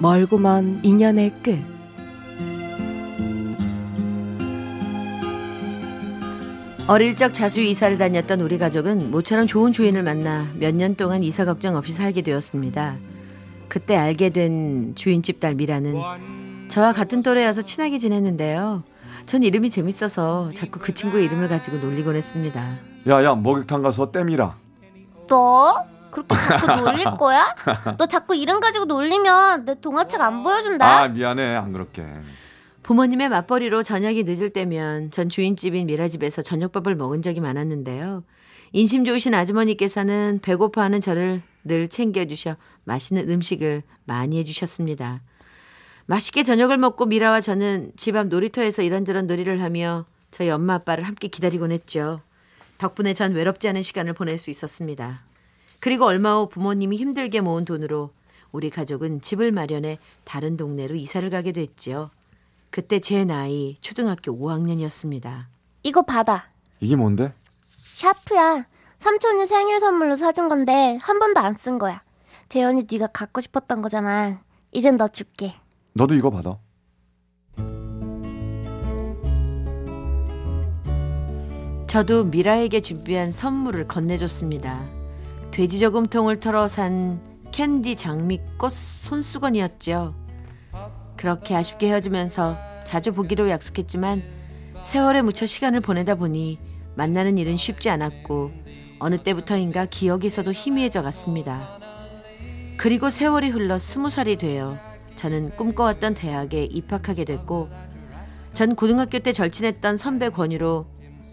멀고 먼 인연의 끝 어릴 적 자주 이사를 다녔던 우리 가족은 모처럼 좋은 주인을 만나 몇 년 동안 이사 걱정 없이 살게 되었습니다. 그때 알게 된 주인집 딸 미라는 저와 같은 또래여서 친하게 지냈는데요. 전 이름이 재밌어서 자꾸 그 친구의 이름을 가지고 놀리곤 했습니다. 야야 목욕탕 가서 땜이라 너? 그렇게 자꾸 놀릴 거야? 너 자꾸 이름 가지고 놀리면 내 동화책 안 보여준다. 아 미안해 안 그렇게 부모님의 맞벌이로 저녁이 늦을 때면 전 주인집인 미라집에서 저녁밥을 먹은 적이 많았는데요. 인심 좋으신 아주머니께서는 배고파하는 저를 늘 챙겨주셔 맛있는 음식을 많이 해주셨습니다. 맛있게 저녁을 먹고 미라와 저는 집 앞 놀이터에서 이런저런 놀이를 하며 저희 엄마 아빠를 함께 기다리곤 했죠. 덕분에 전 외롭지 않은 시간을 보낼 수 있었습니다. 그리고 얼마 후 부모님이 힘들게 모은 돈으로 우리 가족은 집을 마련해 다른 동네로 이사를 가게 됐지요. 그때 제 나이 초등학교 5학년이었습니다. 이거 받아. 이게 뭔데? 샤프야. 삼촌이 생일 선물로 사준 건데 한 번도 안 쓴 거야. 재현이 네가 갖고 싶었던 거잖아. 이젠 너 줄게. 너도 이거 받아 저도 미라에게 준비한 선물을 건네줬습니다. 돼지 저금통을 털어 산 캔디 장미꽃 손수건이었죠. 그렇게 아쉽게 헤어지면서 자주 보기로 약속했지만 세월에 묻혀 시간을 보내다 보니 만나는 일은 쉽지 않았고 어느 때부터인가 기억에서도 희미해져 갔습니다. 그리고 세월이 흘러 스무 살이 되어 저는 꿈꿔왔던 대학에 입학하게 됐고 전 고등학교 때 절친했던 선배 권유로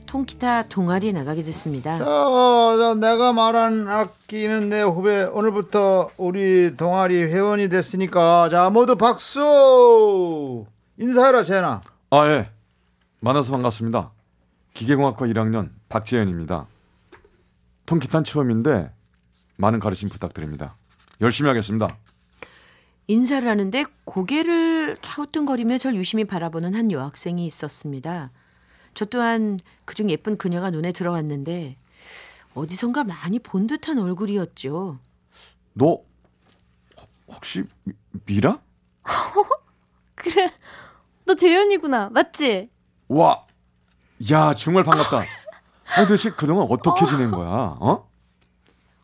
통기타 동아리에 나가게 됐습니다. 저, 저 내가 말한 악기는 내 후배. 오늘부터 우리 동아리 회원이 됐으니까. 자 모두 박수! 인사해라 재나 아 예. 만나서 반갑습니다. 기계공학과 1학년 박재현입니다. 통기탄 처음인데 많은 가르침 부탁드립니다. 열심히 하겠습니다. 인사를 하는데 고개를 갸우뚱거리며 절 유심히 바라보는 한 여학생이 있었습니다. 저 또한 그중 예쁜 그녀가 눈에 들어왔는데 어디선가 많이 본 듯한 얼굴이었죠. 너 혹- 혹시 미- 미라? 그래 너 재현이구나 맞지? 와, 야 정말 반갑다. 아니 도대체 그동안 어떻게 지낸 거야? 어?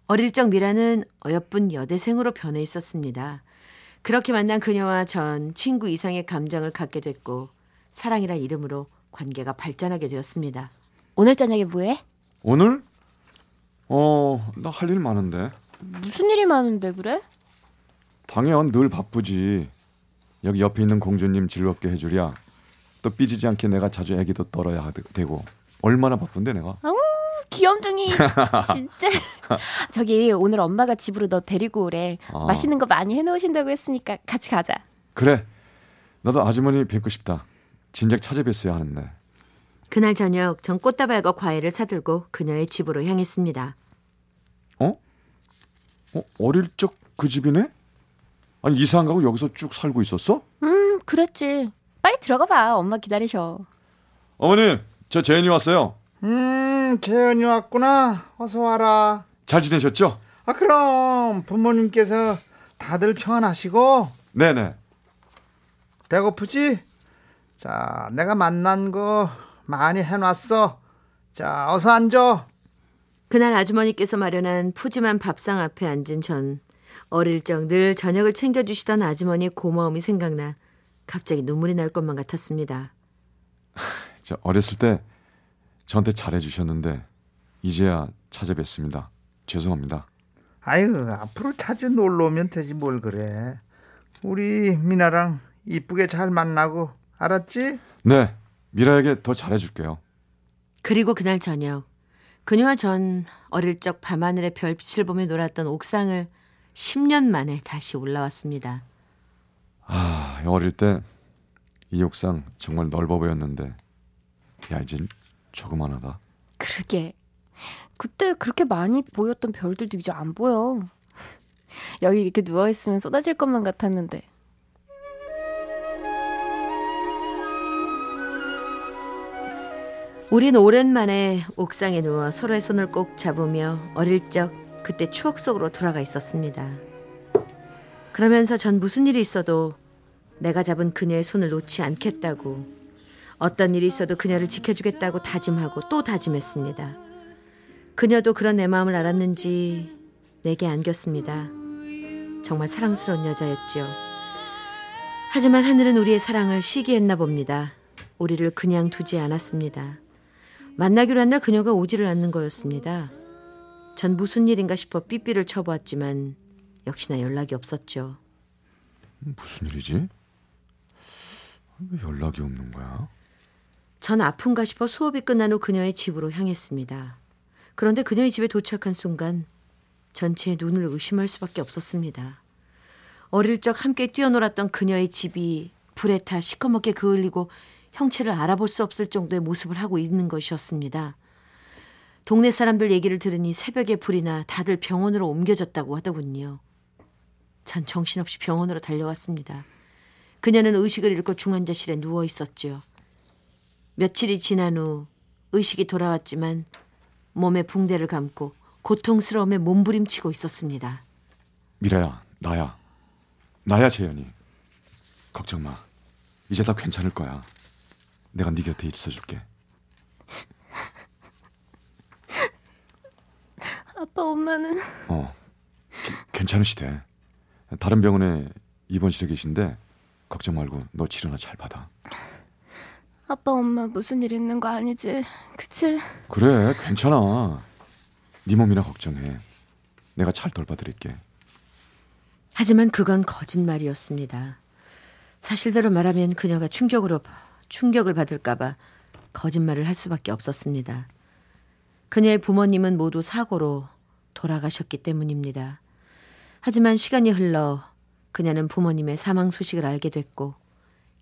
어릴 적 미라는 어여쁜 여대생으로 변해 있었습니다. 그렇게 만난 그녀와 전 친구 이상의 감정을 갖게 됐고 사랑이란 이름으로 관계가 발전하게 되었습니다. 오늘 저녁에 뭐해? 오늘? 어, 나 할 일 많은데. 무슨 일이 많은데 그래? 당연 늘 바쁘지. 여기 옆에 있는 공주님 즐겁게 해주랴. 또 삐지지 않게 내가 자주 애기도 떨어야 하- 되고. 얼마나 바쁜데 내가. 귀염둥이 진짜. 저기 오늘 엄마가 집으로 너 데리고 오래. 아. 맛있는 거 많이 해놓으신다고 했으니까 같이 가자. 그래. 나도 아주머니 뵙고 싶다. 진작 찾아뵀어야 하는데. 그날 저녁 전 꽃다발과 과일을 사들고 그녀의 집으로 향했습니다. 어? 어 어릴 적 그 집이네? 아니 이사 안 가고 여기서 쭉 살고 있었어? 음, 그랬지. 빨리 들어가 봐. 엄마 기다리셔. 어머님, 저 재현이 왔어요. 음 재현이 왔구나 어서 와라 잘 지내셨죠? 아 그럼 부모님께서 다들 평안하시고 네네. 배고프지 자 내가 만난 거 많이 해놨어 자 어서 앉아 그날 아주머니께서 마련한 푸짐한 밥상 앞에 앉은 전 어릴 적 늘 저녁을 챙겨주시던 아주머니의 고마움이 생각나 갑자기 눈물이 날 것만 같았습니다. 저 어렸을 때 저한테 잘해주셨는데 이제야 찾아뵙습니다. 죄송합니다. 아유 앞으로 자주 놀러 오면 되지 뭘 그래 우리 미나랑 이쁘게 잘 만나고 알았지? 네, 미라에게 더 잘해줄게요. 그리고 그날 저녁 그녀와 전 어릴 적 밤하늘의 별빛을 보며 놀았던 옥상을 10년 만에 다시 올라왔습니다. 아, 어릴 때 이 옥상 정말 넓어 보였는데 야 이젠 조그만하다. 그러게. 그때 그렇게 많이 보였던 별들도 이제 안 보여. 여기 이렇게 누워 있으면 쏟아질 것만 같았는데. 우린 오랜만에 옥상에 누워 서로의 손을 꼭 잡으며 어릴 적 그때 추억 속으로 돌아가 있었습니다. 그러면서 전 무슨 일이 있어도 내가 잡은 그녀의 손을 놓지 않겠다고 어떤 일이 있어도 그녀를 지켜주겠다고 다짐하고 또 다짐했습니다. 그녀도 그런 내 마음을 알았는지 내게 안겼습니다. 정말 사랑스러운 여자였죠. 하지만 하늘은 우리의 사랑을 시기했나 봅니다. 우리를 그냥 두지 않았습니다. 만나기로 한 날 그녀가 오지를 않는 거였습니다. 전 무슨 일인가 싶어 삐삐를 쳐보았지만 역시나 연락이 없었죠. 무슨 일이지? 왜 연락이 없는 거야? 전 아픈가 싶어 수업이 끝난 후 그녀의 집으로 향했습니다. 그런데 그녀의 집에 도착한 순간 전체의 눈을 의심할 수밖에 없었습니다. 어릴 적 함께 뛰어놀았던 그녀의 집이 불에 타 시커멓게 그을리고 형체를 알아볼 수 없을 정도의 모습을 하고 있는 것이었습니다. 동네 사람들 얘기를 들으니 새벽에 불이 나 다들 병원으로 옮겨졌다고 하더군요. 전 정신없이 병원으로 달려갔습니다. 그녀는 의식을 잃고 중환자실에 누워 있었지요. 며칠이 지난 후 의식이 돌아왔지만 몸에 붕대를 감고 고통스러움에 몸부림치고 있었습니다. 미라야, 나야. 나야 재현이. 걱정 마. 이제 다 괜찮을 거야. 내가 네 곁에 있어줄게. 아빠 엄마는 어, 기- 괜찮으시대. 다른 병원에 입원실에 계신데 걱정 말고 너 치료나 잘 받아. 아빠 엄마 무슨 일 있는 거 아니지? 그치? 그래, 괜찮아. 네 몸이나 걱정해. 내가 잘 돌봐드릴게. 하지만 그건 거짓말이었습니다. 사실대로 말하면 그녀가 충격으로 충격을 받을까봐 거짓말을 할 수밖에 없었습니다. 그녀의 부모님은 모두 사고로 돌아가셨기 때문입니다. 하지만 시간이 흘러 그녀는 부모님의 사망 소식을 알게 됐고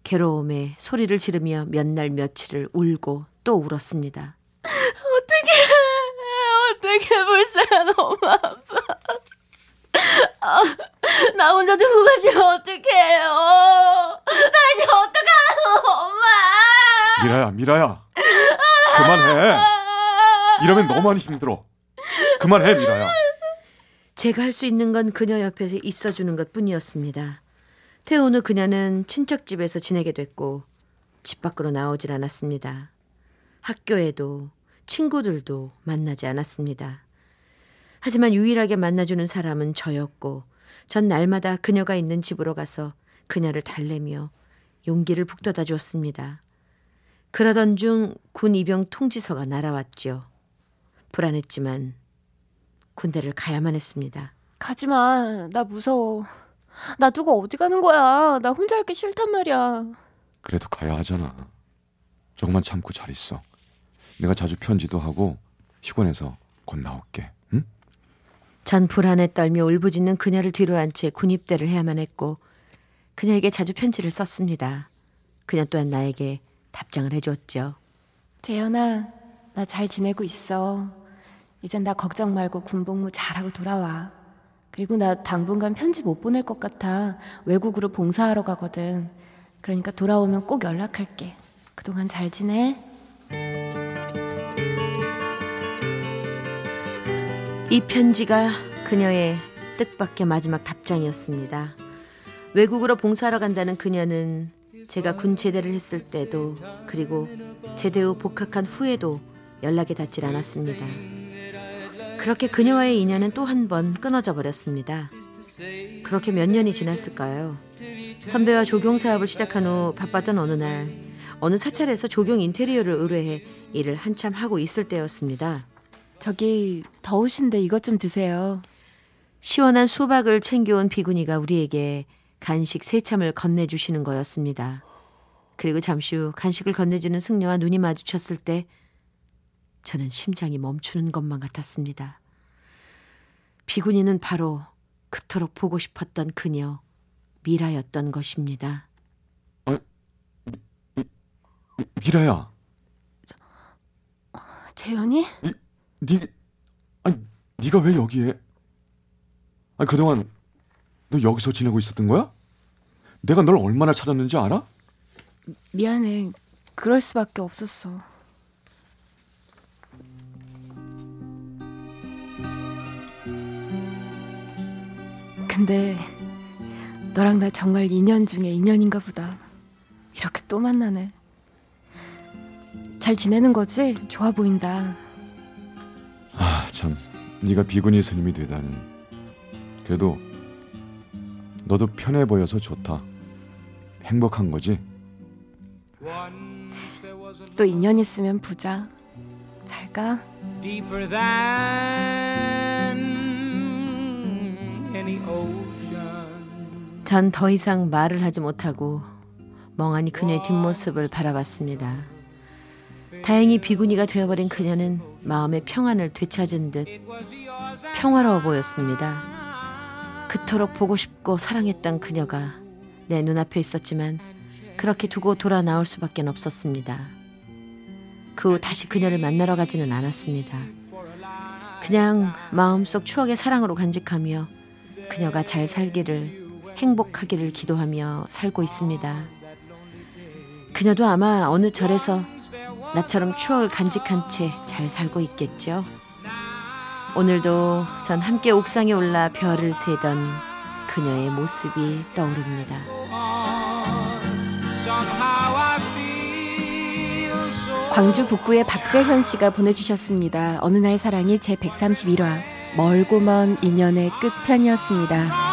괴로움에 소리를 지르며 몇 날 며칠을 울고 또 울었습니다. 어떻게 불쌍한 엄마 아빠. 아, 나 혼자 두고 가시면 어떡해요. 나 이제 어떡하라고 엄마. 미라야, 미라야. 그만해. 이러면 너무 많이 힘들어. 그만해, 미라야. 제가 할 수 있는 건 그녀 옆에서 있어주는 것 뿐이었습니다. 퇴원 후 그녀는 친척집에서 지내게 됐고 집 밖으로 나오질 않았습니다. 학교에도 친구들도 만나지 않았습니다. 하지만 유일하게 만나주는 사람은 저였고 전 날마다 그녀가 있는 집으로 가서 그녀를 달래며 용기를 북돋아 주었습니다. 그러던 중 군 입영 통지서가 날아왔죠. 불안했지만 군대를 가야만 했습니다. 가지 마. 나 무서워. 나 두고 어디 가는 거야? 나 혼자 있기 싫단 말이야. 그래도 가야 하잖아. 조금만 참고 잘 있어. 내가 자주 편지도 하고 휴관에서 곧 나올게. 응? 전 불안에 떨며 울부짖는 그녀를 뒤로 한 채 군입대를 해야만 했고 그녀에게 자주 편지를 썼습니다. 그녀 또한 나에게 답장을 해줬죠. 재현아, 나 잘 지내고 있어. 이젠 나 걱정 말고 군복무 잘하고 돌아와. 그리고 나 당분간 편지 못 보낼 것 같아. 외국으로 봉사하러 가거든. 그러니까 돌아오면 꼭 연락할게. 그동안 잘 지내? 이 편지가 그녀의 뜻밖의 마지막 답장이었습니다. 외국으로 봉사하러 간다는 그녀는 제가 군 제대를 했을 때도 그리고 제대 후 복학한 후에도 연락이 닿질 않았습니다. 그렇게 그녀와의 인연은 또 한 번 끊어져 버렸습니다. 그렇게 몇 년이 지났을까요? 선배와 조경 사업을 시작한 후 바빴던 어느 날 어느 사찰에서 조경 인테리어를 의뢰해 일을 한참 하고 있을 때였습니다. 저기 더우신데 이것 좀 드세요. 시원한 수박을 챙겨온 비구니가 우리에게 간식 세참을 건네주시는 거였습니다. 그리고 잠시 후 간식을 건네주는 승려와 눈이 마주쳤을 때 저는 심장이 멈추는 것만 같았습니다. 비구니는 바로 그토록 보고 싶었던 그녀 미라였던 것입니다. 미라야, 재현이? 니, 아니, 네가 왜 여기에? 아니 그동안 너 여기서 지내고 있었던 거야? 내가 널 얼마나 찾았는지 알아? 미안해. 그럴 수밖에 없었어. 근데 너랑 나 정말 인연 중에 인연인가 보다. 이렇게 또 만나네. 잘 지내는 거지? 좋아 보인다. 아, 참, 네가 비구니 스님이 되다니. 그래도 너도 편해 보여서 좋다. 행복한 거지? 또 인연 있으면 보자. 잘 가. deeper than any ocean. 전더 이상 말을 하지 못하고 멍하니 그녀의 뒷모습을 바라봤습니다. 다행히 비구니가 되어버린 그녀는 마음의 평안을 되찾은 듯 평화로워 보였습니다. 그토록 보고 싶고 사랑했던 그녀가 내 눈앞에 있었지만 그렇게 두고 돌아 나올 수밖에 없었습니다. 그 후 다시 그녀를 만나러 가지는 않았습니다. 그냥 마음속 추억의 사랑으로 간직하며 그녀가 잘 살기를 행복하기를 기도하며 살고 있습니다. 그녀도 아마 어느 절에서 나처럼 추억을 간직한 채 잘 살고 있겠죠. 오늘도 전 함께 옥상에 올라 별을 세던 그녀의 모습이 떠오릅니다. 광주 북구의 박재현 씨가 보내주셨습니다. 어느 날 사랑이 제 131화 멀고 먼 인연의 끝편이었습니다.